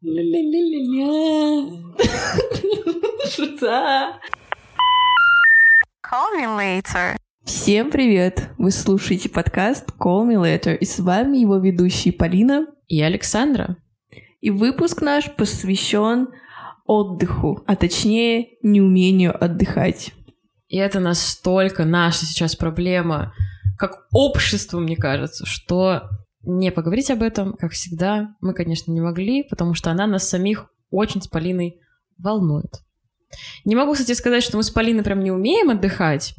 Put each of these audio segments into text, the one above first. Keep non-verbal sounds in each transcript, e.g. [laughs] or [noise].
[laughs] Шута. Call me later. Всем привет! Вы слушаете подкаст Call Me Later, и с вами его ведущие Полина и Александра. И выпуск наш посвящен отдыху, а точнее неумению отдыхать. И это настолько наша сейчас проблема, как общество, мне кажется, что не поговорить об этом, как всегда, мы, конечно, не могли, потому что она нас самих очень с Полиной волнует. Не могу, кстати, сказать, что мы с Полиной прям не умеем отдыхать.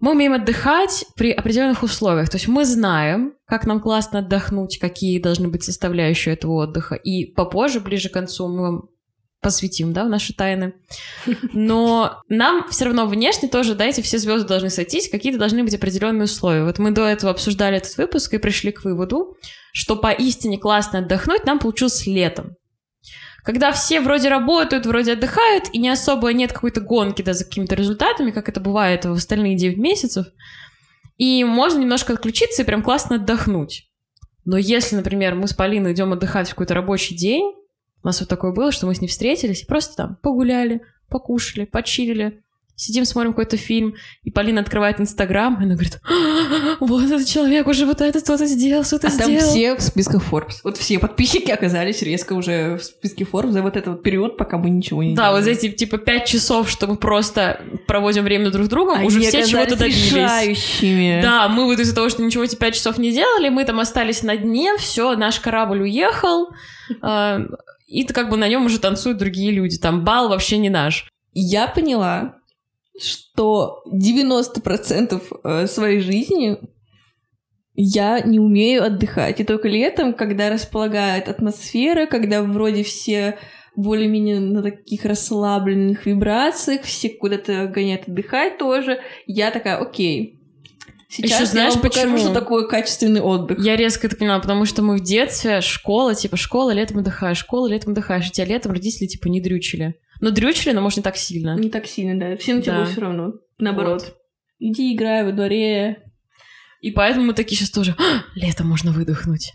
Мы умеем отдыхать при определенных условиях. То есть мы знаем, как нам классно отдохнуть, какие должны быть составляющие этого отдыха. И попозже, ближе к концу, мы вам посвятим, да, в наши тайны. Но нам все равно внешне тоже, да, эти все звезды должны сойтись, какие-то должны быть определенные условия. Вот мы до этого обсуждали этот выпуск и пришли к выводу, что поистине классно отдохнуть нам получилось летом. Когда все вроде работают, вроде отдыхают, и не особо нет какой-то гонки да, за какими-то результатами, как это бывает в остальные 9 месяцев, и можно немножко отключиться и прям классно отдохнуть. Но если, например, мы с Полиной идем отдыхать в какой-то рабочий день, у нас вот такое было, что мы с ней встретились и просто там погуляли, покушали, почилили, Сидим, смотрим какой-то фильм, и Полина открывает Инстаграм, и она говорит, «А, вот этот человек уже вот это кто-то сделал, что-то а сделал. там все в списках Forbes. Вот все подписчики оказались резко уже в списке Forbes за вот этот вот период, пока мы ничего не Да, делали. вот эти типа пять часов, что мы просто проводим время друг с другом, Они уже все чего-то добились. решающими. Да, мы вот из-за того, что ничего эти пять часов не делали, мы там остались на дне, все, наш корабль уехал, э, и как бы на нем уже танцуют другие люди. Там бал вообще не наш. Я поняла, что 90% э, своей жизни я не умею отдыхать. И только летом, когда располагает атмосфера, когда вроде все более-менее на таких расслабленных вибрациях, все куда-то гоняют отдыхать тоже, я такая, окей, Сейчас Ещё знаешь, я вам покажу, почему? что такое качественный отдых. Я резко это поняла, потому что мы в детстве, школа, типа, школа, летом отдыхаешь, школа, летом отдыхаешь, и тебя летом родители, типа, не дрючили. Ну, дрючили, но, может, не так сильно. Не так сильно, да. Всем Да. тебе все равно. Наоборот. Вот. Иди играй во дворе. И поэтому мы такие сейчас тоже, «А, летом можно выдохнуть.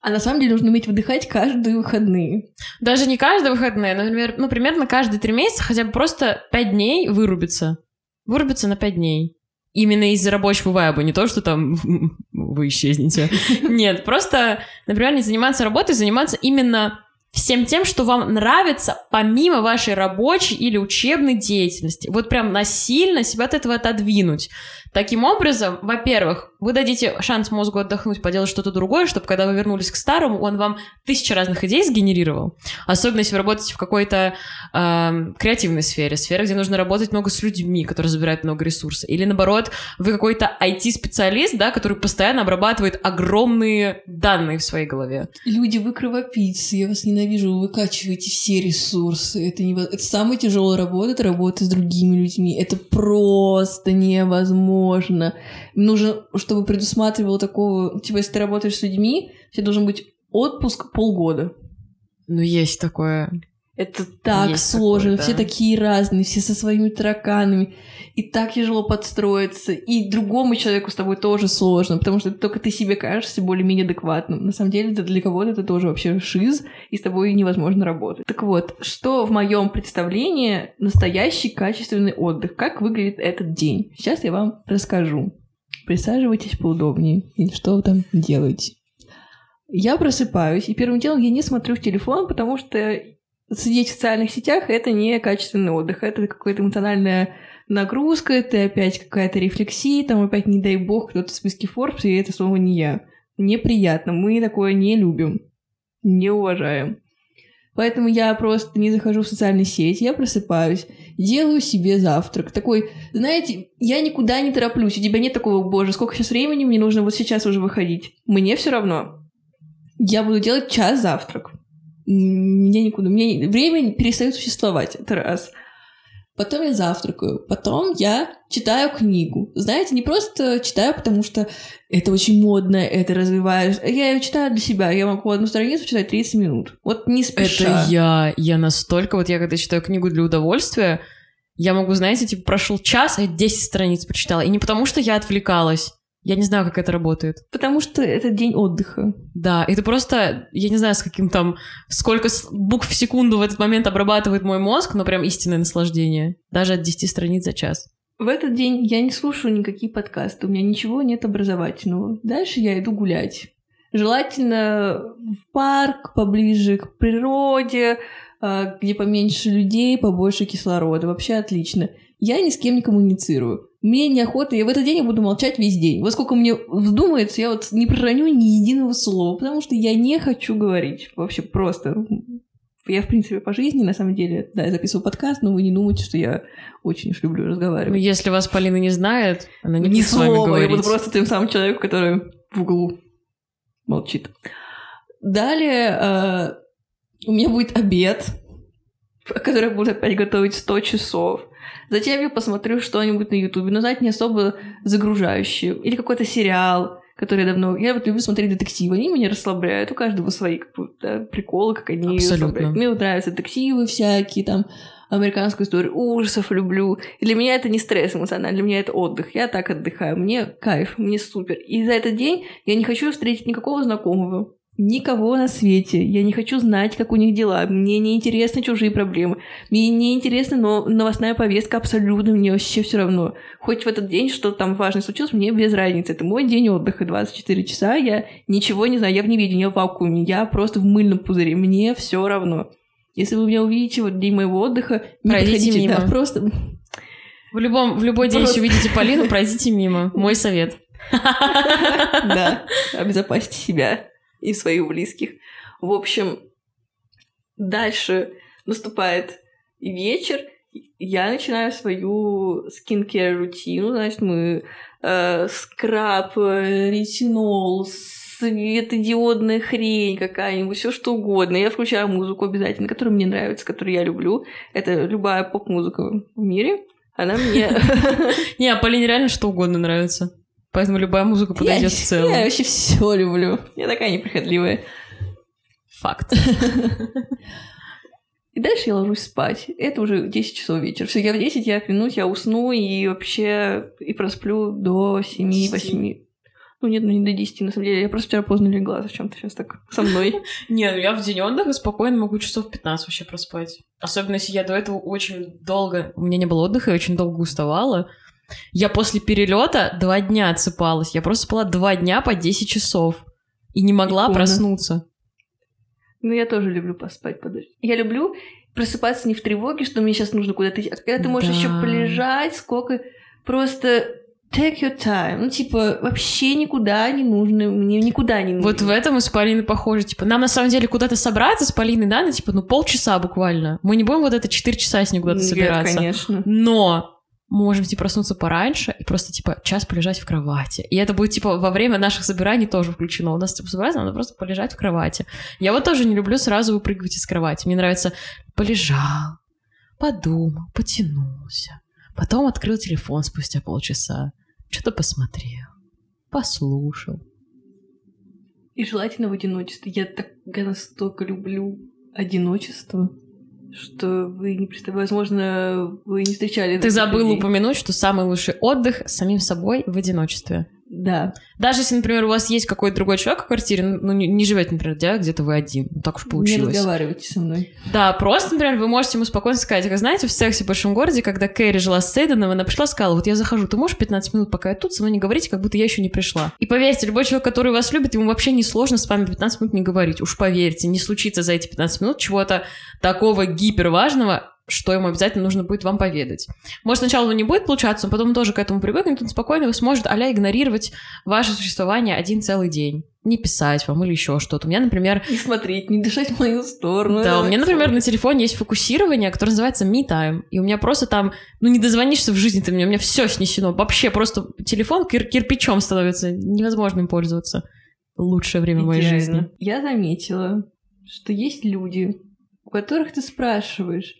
А на самом деле нужно уметь выдыхать каждые выходные. Даже не каждые выходные, например, ну, примерно каждые три месяца хотя бы просто пять дней вырубиться. Вырубиться на пять дней. Именно из-за рабочего вайба, не то, что там [laughs] вы исчезнете. [laughs] Нет, просто, например, не заниматься работой, заниматься именно всем тем, что вам нравится, помимо вашей рабочей или учебной деятельности. Вот прям насильно себя от этого отодвинуть. Таким образом, во-первых, вы дадите шанс мозгу отдохнуть, поделать что-то другое, чтобы когда вы вернулись к старому, он вам тысячи разных идей сгенерировал. Особенно, если вы работаете в какой-то эм, креативной сфере, сфере, где нужно работать много с людьми, которые забирают много ресурсов. Или, наоборот, вы какой-то IT-специалист, да, который постоянно обрабатывает огромные данные в своей голове. Люди, вы кровопийцы, я вас ненавижу, вы выкачиваете все ресурсы. Это, нево- это самая тяжелая работа, это работа с другими людьми. Это просто невозможно. Нужно, чтобы предусматривало такого... Типа, если ты работаешь с людьми, у тебя должен быть отпуск полгода. Ну, есть такое. Это так Есть сложно, такое, все да. такие разные, все со своими тараканами. И так тяжело подстроиться. И другому человеку с тобой тоже сложно, потому что только ты себе кажешься более-менее адекватным. На самом деле, это для кого-то это тоже вообще шиз, и с тобой невозможно работать. Так вот, что в моем представлении настоящий качественный отдых? Как выглядит этот день? Сейчас я вам расскажу. Присаживайтесь поудобнее. Или что вы там делаете? Я просыпаюсь, и первым делом я не смотрю в телефон, потому что сидеть в социальных сетях — это не качественный отдых, это какая-то эмоциональная нагрузка, это опять какая-то рефлексия, там опять, не дай бог, кто-то в списке Forbes, и это слово не я. Неприятно, мы такое не любим, не уважаем. Поэтому я просто не захожу в социальные сети, я просыпаюсь, делаю себе завтрак. Такой, знаете, я никуда не тороплюсь, у тебя нет такого, боже, сколько сейчас времени, мне нужно вот сейчас уже выходить. Мне все равно. Я буду делать час завтрак. Мне никуда. Мне время перестает существовать. Это раз. Потом я завтракаю. Потом я читаю книгу. Знаете, не просто читаю, потому что это очень модно, это развиваешь. Я ее читаю для себя. Я могу одну страницу читать 30 минут. Вот не спеша. Это я. Я настолько... Вот я когда читаю книгу для удовольствия, я могу, знаете, типа, прошел час, а я 10 страниц прочитала. И не потому, что я отвлекалась. Я не знаю, как это работает. Потому что это день отдыха. Да, и ты просто, я не знаю, с каким там, сколько букв в секунду в этот момент обрабатывает мой мозг, но прям истинное наслаждение. Даже от 10 страниц за час. В этот день я не слушаю никакие подкасты, у меня ничего нет образовательного. Дальше я иду гулять. Желательно в парк, поближе к природе, а, где поменьше людей, побольше кислорода. Вообще отлично. Я ни с кем не коммуницирую. Мне неохота, я в этот день я буду молчать весь день. Вот сколько мне вздумается, я вот не пророню ни единого слова, потому что я не хочу говорить. Вообще просто. Я, в принципе, по жизни, на самом деле, да, я записываю подкаст, но вы не думайте, что я очень уж люблю разговаривать. Ну, если вас Полина не знает, она не Ни будет с вами слова, я говорить. буду просто тем самым человеком, который в углу молчит. Далее э, у меня будет обед, который я буду опять готовить 100 часов. Затем я посмотрю что-нибудь на Ютубе, но, знаете, не особо загружающее. Или какой-то сериал, который я давно... Я вот люблю смотреть детективы, они меня расслабляют. У каждого свои как приколы, как они Абсолютно. расслабляют. Мне вот нравятся детективы всякие, там, американскую историю ужасов люблю. И для меня это не стресс эмоциональный, для меня это отдых. Я так отдыхаю. Мне кайф, мне супер. И за этот день я не хочу встретить никакого знакомого. Никого на свете. Я не хочу знать, как у них дела. Мне не интересны чужие проблемы. Мне не интересна но новостная повестка абсолютно. Мне вообще все равно. Хоть в этот день что там важное случилось, мне без разницы. Это мой день отдыха. 24 часа. Я ничего не знаю. Я в неведении, я в вакууме. Я просто в мыльном пузыре. Мне все равно. Если вы меня увидите вот день моего отдыха, не Пройдите мимо. Да, просто В, любом, в любой день, Просто- если увидите Полину, [laughs] пройдите мимо. Мой совет. [laughs] Да, обезопасьте себя и своих близких. В общем, дальше наступает вечер, я начинаю свою skincare рутину, значит, мы э, скраб, э, ретинол, светодиодная хрень какая-нибудь, все что угодно. Я включаю музыку обязательно, которая мне нравится, которую я люблю. Это любая поп-музыка в мире. Она мне... [laughs] [laughs] Не, а Полине реально что угодно нравится. Поэтому любая музыка подойдет в Я целом. вообще все люблю. Я такая неприхотливая. Факт. И дальше я ложусь спать. Это уже 10 часов вечера. Все, я в 10, я клянусь, я усну и вообще и просплю до 7-8. Ну нет, ну не до 10, на самом деле. Я просто вчера поздно легла. Зачем ты сейчас так со мной? Не, ну я в день отдыха спокойно могу часов 15 вообще проспать. Особенно если я до этого очень долго... У меня не было отдыха, я очень долго уставала. Я после перелета два дня отсыпалась. Я просто спала два дня по 10 часов. И не могла Прикольно. проснуться. Ну, я тоже люблю поспать подольше. Я люблю просыпаться не в тревоге, что мне сейчас нужно куда-то идти, а когда ты можешь Да. еще полежать, сколько... Просто take your time. Ну, типа, вообще никуда не нужно, мне никуда не нужно. Вот в этом мы с Полиной похожи. Типа, нам на самом деле куда-то собраться с Полиной, да, на типа, ну полчаса буквально. Мы не будем вот это 4 часа с ней куда-то Нет, собираться. конечно. Но можем типа проснуться пораньше и просто типа час полежать в кровати. И это будет типа во время наших собираний тоже включено. У нас типа собираться, надо просто полежать в кровати. Я вот тоже не люблю сразу выпрыгивать из кровати. Мне нравится полежал, подумал, потянулся. Потом открыл телефон спустя полчаса. Что-то посмотрел, послушал. И желательно в одиночестве. Я так я настолько люблю одиночество, что вы не представляете. Возможно, вы не встречали Ты забыл людей. упомянуть, что самый лучший отдых с самим собой в одиночестве. Да. Даже если, например, у вас есть какой-то другой человек в квартире, ну, не, не живете, например, да, где-то вы один. Ну, так уж Не получилось. разговаривайте со мной. Да, просто, например, вы можете ему спокойно сказать, как знаете, в «Сексе в большом городе», когда Кэрри жила с Сейденом, она пришла, сказала, вот я захожу, ты можешь 15 минут, пока я тут, со мной не говорите, как будто я еще не пришла. И поверьте, любой человек, который вас любит, ему вообще не сложно с вами 15 минут не говорить. Уж поверьте, не случится за эти 15 минут чего-то такого гиперважного, что ему обязательно нужно будет вам поведать. Может, сначала он не будет получаться, но потом тоже к этому привыкнет, он спокойно сможет а игнорировать ваше существование один целый день. Не писать вам или еще что-то. У меня, например, Не смотреть, не дышать в мою сторону. да, у меня, например, на телефоне есть фокусирование, которое называется Me Time. И у меня просто там, ну, не дозвонишься в жизни, ты мне, у меня все снесено. Вообще просто телефон кир- кирпичом становится. Невозможно им пользоваться. Лучшее время моей идеально. жизни. Я заметила, что есть люди, у которых ты спрашиваешь,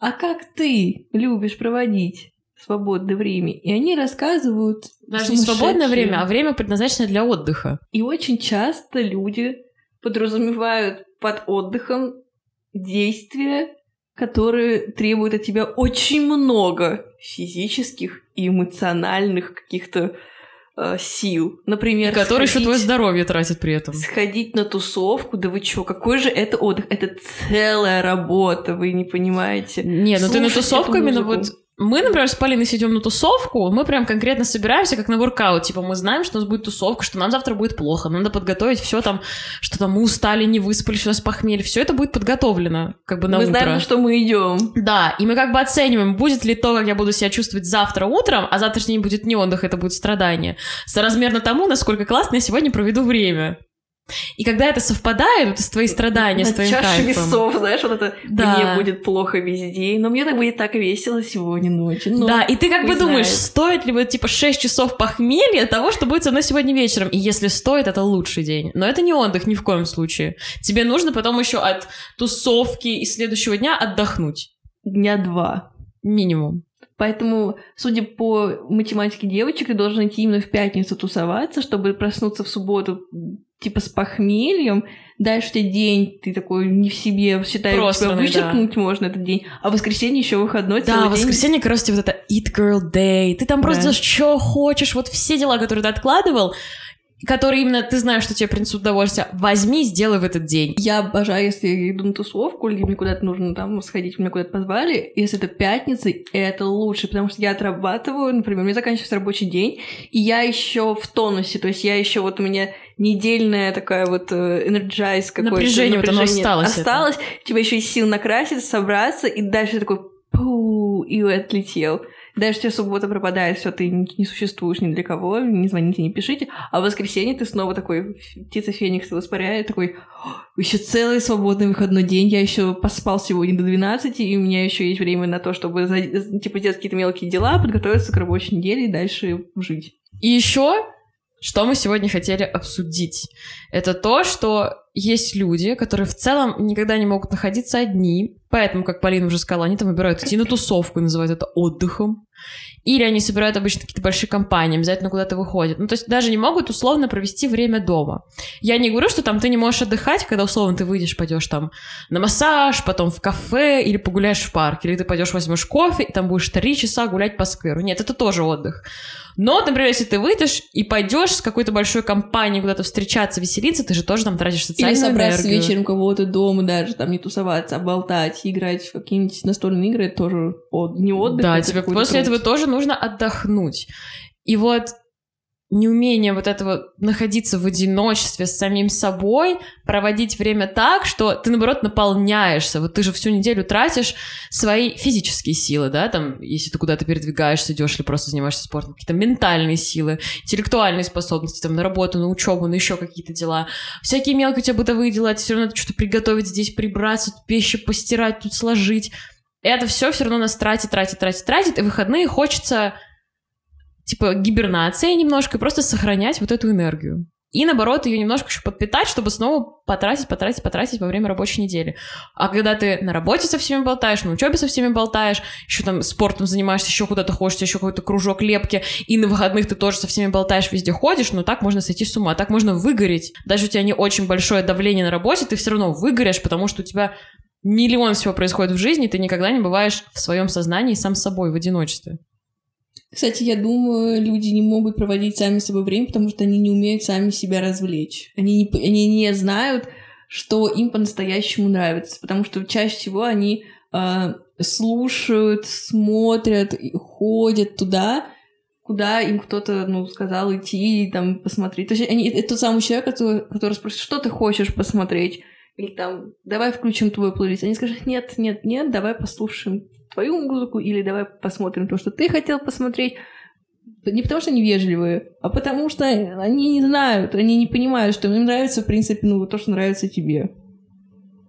а как ты любишь проводить свободное время? И они рассказывают Даже не свободное время, а время, предназначенное для отдыха. И очень часто люди подразумевают под отдыхом действия, которые требуют от тебя очень много физических и эмоциональных каких-то э, сил. Например, Который еще сходить- твое здоровье тратит при этом. Сходить на тусовку, да вы чё, какой же это отдых? Это целая работа, вы не понимаете. Не, ну ты на тусовку именно вот... Мы, например, с Полиной идем на тусовку, мы прям конкретно собираемся, как на воркаут. Типа, мы знаем, что у нас будет тусовка, что нам завтра будет плохо, надо подготовить все там, что там мы устали, не выспались, у нас похмелье. Все это будет подготовлено, как бы на Мы утро. знаем, на что мы идем. Да, и мы как бы оцениваем, будет ли то, как я буду себя чувствовать завтра утром, а завтрашний день будет не отдых, это будет страдание, соразмерно тому, насколько классно я сегодня проведу время. И когда это совпадает, вот, с твои страдания, с твоим чаше кайфом. весов, знаешь, вот это Да. мне будет плохо весь день, но мне так будет так весело сегодня ночью. Ну, да, и ты как бы думаешь, знает. стоит ли вот типа 6 часов похмелья того, что будет со мной сегодня вечером. И если стоит, это лучший день. Но это не отдых ни в коем случае. Тебе нужно потом еще от тусовки и следующего дня отдохнуть. Дня два. Минимум. Поэтому, судя по математике девочек, ты должен идти именно в пятницу тусоваться, чтобы проснуться в субботу типа с похмельем. Дальше у тебя день, ты такой не в себе, считаю, тебя Просранный, вычеркнуть можно этот день. А в воскресенье еще выходной Да, в день. воскресенье, как раз тебе вот это eat girl day. Ты там просто Да. что хочешь. Вот все дела, которые ты откладывал, которые именно ты знаешь, что тебе принесут удовольствие, возьми, сделай в этот день. Я обожаю, если я иду на тусовку, или мне куда-то нужно там сходить, меня куда-то позвали, если это пятница, это лучше, потому что я отрабатываю, например, меня заканчивается рабочий день, и я еще в тонусе, то есть я еще вот у меня недельная такая вот э, энерджайз какой-то. Напряжение вот оно напряжение осталось это. Осталось, у тебя еще есть сил накраситься, собраться, и дальше такой пу и отлетел. Дальше тебе суббота пропадает, все, ты не существуешь ни для кого, не звоните, не пишите. А в воскресенье ты снова такой, птица Феникса воспаряет, такой, еще целый свободный выходной день, я еще поспал сегодня до 12, и у меня еще есть время на то, чтобы типа делать какие-то мелкие дела, подготовиться к рабочей неделе и дальше жить. И еще, что мы сегодня хотели обсудить, это то, что есть люди, которые в целом никогда не могут находиться одни, поэтому, как Полина уже сказала, они там выбирают идти на тусовку и называют это отдыхом, или они собирают обычно какие-то большие компании, обязательно куда-то выходят. Ну, то есть даже не могут условно провести время дома. Я не говорю, что там ты не можешь отдыхать, когда условно ты выйдешь, пойдешь там на массаж, потом в кафе, или погуляешь в парке, или ты пойдешь возьмешь кофе, и там будешь три часа гулять по скверу. Нет, это тоже отдых. Но, например, если ты выйдешь и пойдешь с какой-то большой компанией куда-то встречаться, веселиться, ты же тоже там тратишь Или собраться энергию. вечером кого-то дома даже, там не тусоваться, а болтать, играть в какие-нибудь настольные игры, это тоже от- не отдых. Да, тебе после этого тоже нужно отдохнуть. И вот неумение вот этого находиться в одиночестве с самим собой, проводить время так, что ты, наоборот, наполняешься. Вот ты же всю неделю тратишь свои физические силы, да, там, если ты куда-то передвигаешься, идешь или просто занимаешься спортом, какие-то ментальные силы, интеллектуальные способности, там, на работу, на учебу, на еще какие-то дела. Всякие мелкие у тебя бытовые дела, тебе все равно надо что-то приготовить здесь, прибраться, тут вещи постирать, тут сложить. Это все все равно нас тратит, тратит, тратит, тратит, и выходные хочется типа гибернация немножко, и просто сохранять вот эту энергию. И наоборот, ее немножко еще подпитать, чтобы снова потратить, потратить, потратить во время рабочей недели. А когда ты на работе со всеми болтаешь, на учебе со всеми болтаешь, еще там спортом занимаешься, еще куда-то ходишь, еще какой-то кружок лепки, и на выходных ты тоже со всеми болтаешь, везде ходишь, ну так можно сойти с ума, так можно выгореть. Даже у тебя не очень большое давление на работе, ты все равно выгоришь, потому что у тебя миллион всего происходит в жизни, и ты никогда не бываешь в своем сознании сам собой в одиночестве. Кстати, я думаю, люди не могут проводить сами с собой время, потому что они не умеют сами себя развлечь. Они не, они не знают, что им по-настоящему нравится, потому что чаще всего они э, слушают, смотрят, ходят туда, куда им кто-то, ну, сказал идти и там посмотреть. То есть они, это тот самый человек, который, который спросит, что ты хочешь посмотреть? Или там, давай включим твой плейлист. Они скажут, нет, нет, нет, давай послушаем твою музыку, или давай посмотрим то, что ты хотел посмотреть. Не потому что они вежливые, а потому что они не знают, они не понимают, что им нравится, в принципе, ну, то, что нравится тебе.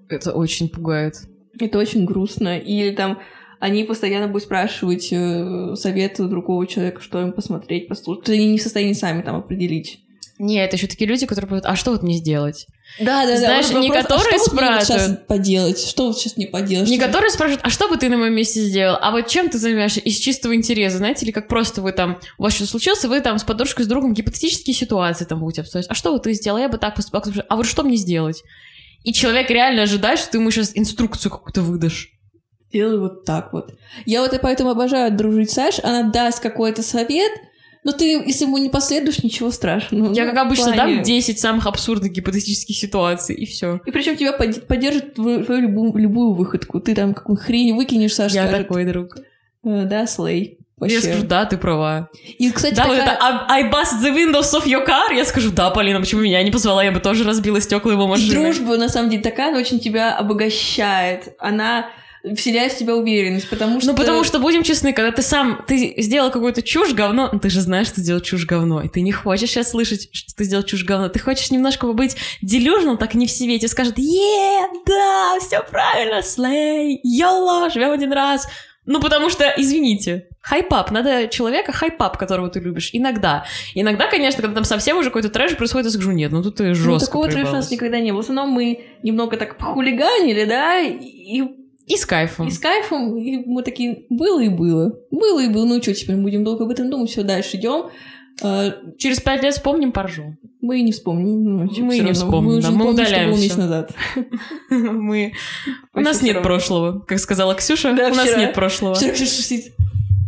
Это очень пугает. Это очень грустно. Или там они постоянно будут спрашивать э, советы другого человека, что им посмотреть, послушать. Они не в состоянии сами там определить. Не, это еще такие люди, которые будут, а что вот мне сделать? Да, да, Знаешь, не вопрос, которые а что вот сейчас поделать? Что вот сейчас мне поделать? Не которые спрашивают, а что бы ты на моем месте сделал? А вот чем ты занимаешься из чистого интереса, знаете, или как просто вы там, у вас что-то случилось, и вы там с подружкой, с другом гипотетические ситуации там будете обсуждать. А что вот ты сделал? Я бы так поступал. А вот что мне сделать? И человек реально ожидает, что ты ему сейчас инструкцию какую-то выдашь. Делай вот так вот. Я вот и поэтому обожаю дружить Саш. Она даст какой-то совет, Но ты, если ему не последуешь, ничего страшного. Я, Ну, как обычно, плане- дам 10 самых абсурдных гипотетических ситуаций, и все. И причем тебя под- поддержит твою, твою любую, любую выходку. Ты там какую хрень выкинешь, Саша Я скажет, такой друг. «Э, да, слей. Вообще. Я скажу, да, ты права. И, кстати, Да, вот такая- это I, I bust the windows of your car. Я скажу, да, Полина, почему меня не позвала? Я бы тоже разбила стекла его машины. дружба, на самом деле, такая, она очень тебя обогащает. Она вселяет в тебя уверенность, потому что... Ну, потому что, будем честны, когда ты сам, ты сделал какую-то чушь, говно, ну, ты же знаешь, что ты сделал чушь, говно, и ты не хочешь сейчас слышать, что ты сделал чушь, говно, ты хочешь немножко побыть delusion ным, так не в себе, и тебе скажет, yeah, да, все правильно, slay, yolo, живем один раз. Ну, потому что, извините, хайпап, надо человека hype up, которого ты любишь, иногда. Иногда, конечно, когда там совсем уже какой-то трэш происходит, я скажу, нет, ну тут ты Ну, жестко такого трэша у нас никогда не было. В основном мы немного так похулиганили, да, и, И с кайфом. и с кайфом, и мы такие, было и было. Было и было, ну что, теперь будем долго об этом думать, все, дальше идем. А, Через пять лет вспомним, поржем. мы и не вспомним. ну, типа, Мы и всё не вспомним, Мы, да, мы помним, что удаляем всё. назад. [laughs] Мы... У нас нет прошлого, как сказала Ксюша, у нас нет прошлого. Вчера Ксюша сидит,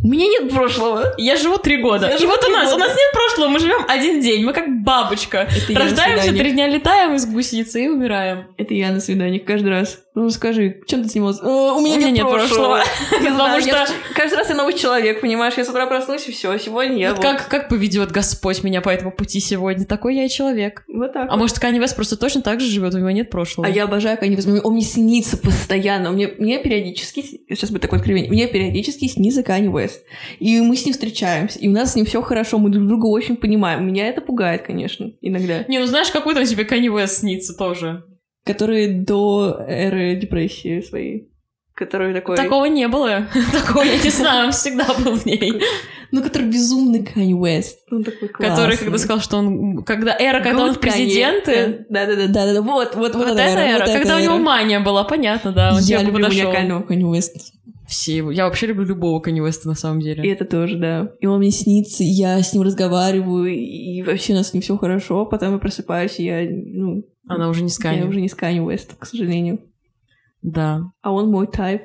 У меня нет прошлого. Я живу три года. Я и живу вот у нас, года. у нас нет прошлого, мы живем один день, мы как бабочка. Это Рождаемся, три дня летаем из гусеницы и умираем. Это я на свидании каждый раз. Ну скажи, чем ты снимался? «Э, у меня У меня нет, нет прошлого. [laughs] Потому что- каждый раз я новый человек, понимаешь? Я с утра проснусь и все. Сегодня я как, как поведет Господь меня по этому пути сегодня? Такой я и человек. Вот так. А может, Канни Вест просто точно так же живет, у него нет прошлого? А я обожаю Kanye West. Он мне снится постоянно. Мне, мне периодически... Сейчас будет такое откровение. Мне периодически снится Kanye West. И мы с ним встречаемся. И у нас с ним все хорошо. Мы друг друга очень понимаем. Меня это пугает, конечно, иногда. Не, ну знаешь, какой там тебе Канни Вест снится тоже? Которые до эры депрессии своей. Который такой... Такого не было. [laughs] Такого я не знаю, он всегда был в ней. Ну, который безумный Kanye West. Он такой классный. Который, когда сказал, что он... Когда эра, когда он в президенты... Да-да-да, да-да-да. Вот, вот, вот, Вот эта это эра. Когда у него мания была, понятно, да. Он Я тебе люблю подошел. уникального Kanye West. Все его. Я вообще люблю любого Канни Уэста на самом И деле. это тоже, да. И он мне снится, и я с ним разговариваю, и вообще у нас с ним все хорошо. Потом я просыпаюсь, и я, ну, Она уже не с Канни. я уже не с Kanye West, к сожалению. Да. А он мой тайп.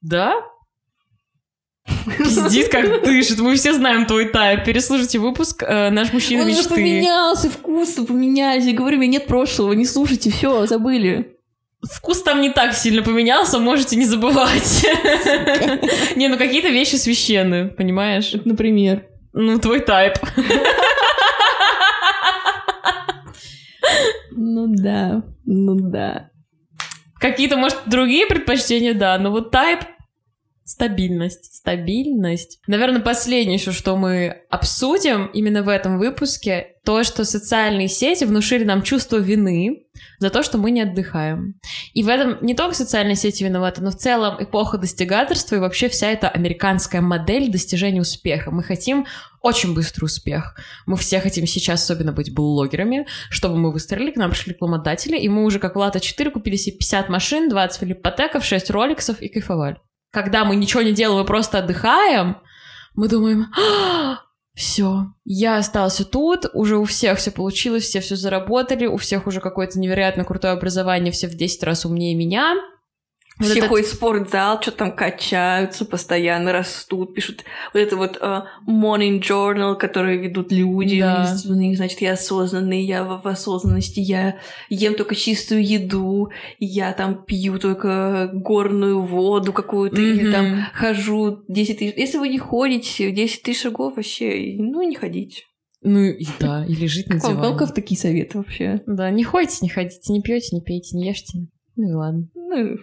Да? Пиздит, как дышит. Мы все знаем твой тайп. Переслушайте выпуск э, «Наш мужчина он же мечты». поменялся, вкусы поменялись. Я говорю, у меня нет прошлого, не слушайте, все, забыли. Вкус там не так сильно поменялся, можете не забывать. Не, ну какие-то вещи священные, понимаешь? Например. Ну, твой тайп. Ну да, ну да. Какие-то, может, другие предпочтения, да, но вот тайп Стабильность. Стабильность. Наверное, последнее еще, что мы обсудим именно в этом выпуске, то, что социальные сети внушили нам чувство вины за то, что мы не отдыхаем. И в этом не только социальные сети виноваты, но в целом эпоха достигаторства и вообще вся эта американская модель достижения успеха. Мы хотим очень быстрый успех. Мы все хотим сейчас особенно быть блогерами, чтобы мы выстрелили, к нам пришли рекламодатели, и мы уже как Влада 4 купили себе 50 машин, 20 филиппотеков, 6 роликсов и кайфовали. Когда мы ничего не делаем и просто отдыхаем, мы думаем, все, я остался тут, уже у всех все получилось, все все заработали, у всех уже какое-то невероятно крутое образование, все в 10 раз умнее меня. Вот Все это- ходят в спортзал, что там качаются, постоянно растут, пишут вот это вот э, morning journal, который ведут люди. Да. Значит, я осознанный, я в, в осознанности, я ем только чистую еду, я там пью только горную воду какую-то, или Мгм. там хожу 10 тысяч. Если вы не ходите 10 тысяч шагов, вообще, ну, не ходите. Ну и да, и лежит на диване. как такие советы вообще? Да, не ходите, не ходите, не пьете, не пейте, не ешьте. Ну и ладно. Ну,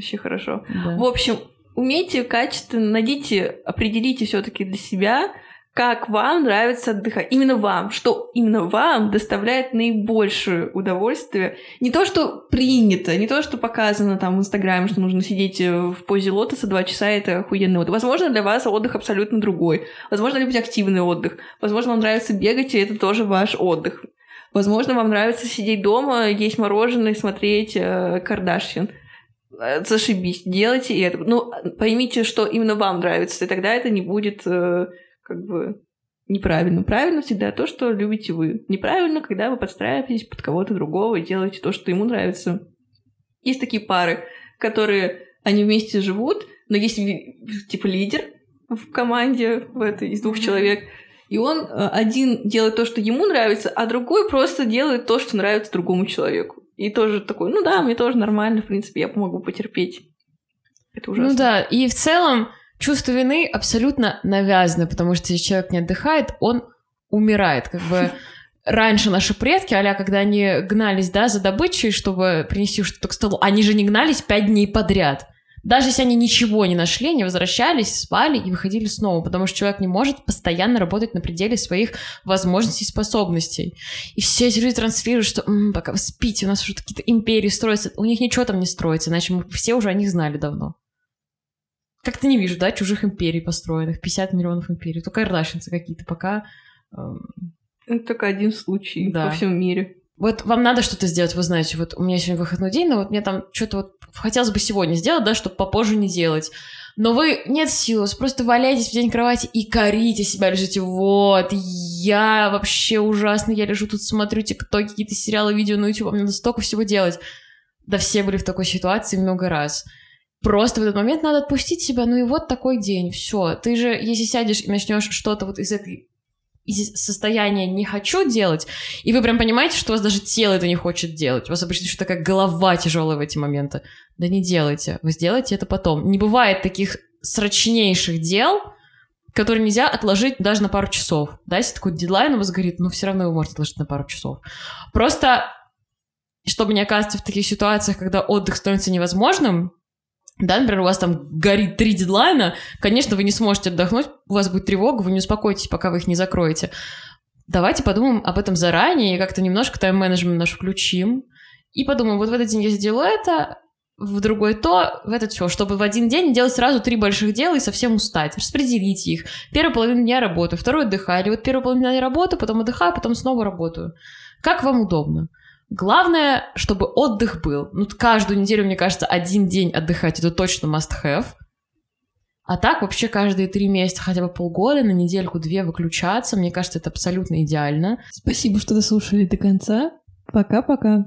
вообще хорошо. Да. В общем, умейте качественно, найдите, определите все-таки для себя, как вам нравится отдыхать. Именно вам, что именно вам доставляет наибольшее удовольствие. Не то, что принято, не то, что показано там в Инстаграме, что нужно сидеть э, в позе лотоса два часа, это охуенный отдых. Возможно, для вас отдых абсолютно другой. Возможно, любите активный отдых. Возможно, вам нравится бегать, и это тоже ваш отдых. Возможно, вам нравится сидеть дома, есть мороженое, смотреть э, Кардашьян. Э, Зашибись, делайте это. Ну, поймите, что именно вам нравится, и тогда это не будет э, как бы неправильно. Правильно всегда то, что любите вы. Неправильно, когда вы подстраиваетесь под кого-то другого и делаете то, что ему нравится. Есть такие пары, которые, они вместе живут, но есть типа лидер в команде в этой, из двух человек, И он э, один делает то, что ему нравится, а другой просто делает то, что нравится другому человеку. И тоже такой, ну да, мне тоже нормально, в принципе, я помогу потерпеть. Это ужасно. Ну да, и в целом чувство вины абсолютно навязано, потому что если человек не отдыхает, он умирает. Как бы [laughs] раньше наши предки, а когда они гнались, да, за добычей, чтобы принести что-то к столу, они же не гнались пять дней подряд. Даже если они ничего не нашли, они возвращались, спали и выходили снова, потому что человек не может постоянно работать на пределе своих возможностей и способностей. И все эти люди транслируют, что М, пока вы спите, у нас уже какие-то империи строятся. У них ничего там не строится, иначе мы все уже о них знали давно. Как-то не вижу, да, чужих империй построенных, 50 миллионов империй. Только кардашинцы какие-то пока... эм, Это только один случай Да. во всем мире. Вот вам надо что-то сделать, вы знаете, вот у меня сегодня выходной день, но вот мне там что-то вот хотелось бы сегодня сделать, да, чтобы попозже не делать. Но вы нет сил, вы просто валяетесь в день кровати и корите себя, лежите, вот, я вообще ужасно, я лежу тут, смотрю тиктоки, какие-то сериалы, видео на YouTube, мне надо столько всего делать. Да все были в такой ситуации много раз. Просто в этот момент надо отпустить себя, ну и вот такой день, все. Ты же, если сядешь и начнешь что-то вот из этой из состояния не хочу делать, и вы прям понимаете, что у вас даже тело это не хочет делать. У вас обычно еще такая голова тяжелая в эти моменты. Да не делайте. Вы сделаете это потом. Не бывает таких срочнейших дел, которые нельзя отложить даже на пару часов. Да, если такой дедлайн у вас горит, ну все равно вы можете отложить на пару часов. Просто, чтобы не оказываться в таких ситуациях, когда отдых становится невозможным, да, например, у вас там горит три дедлайна, конечно, вы не сможете отдохнуть, у вас будет тревога, вы не успокоитесь, пока вы их не закроете. Давайте подумаем об этом заранее как-то немножко тайм-менеджмент наш включим. И подумаем, вот в этот день я сделаю это, в другой то, в этот все, чтобы в один день делать сразу три больших дела и совсем устать. Распределите их. Первую половину дня работаю, вторую отдыхаю. Или вот первую половину дня работаю, потом отдыхаю, потом снова работаю. Как вам удобно. Главное, чтобы отдых был. Ну, каждую неделю, мне кажется, один день отдыхать это точно must have. А так вообще каждые три месяца, хотя бы полгода, на недельку-две выключаться, мне кажется, это абсолютно идеально. Спасибо, что дослушали до конца. Пока-пока.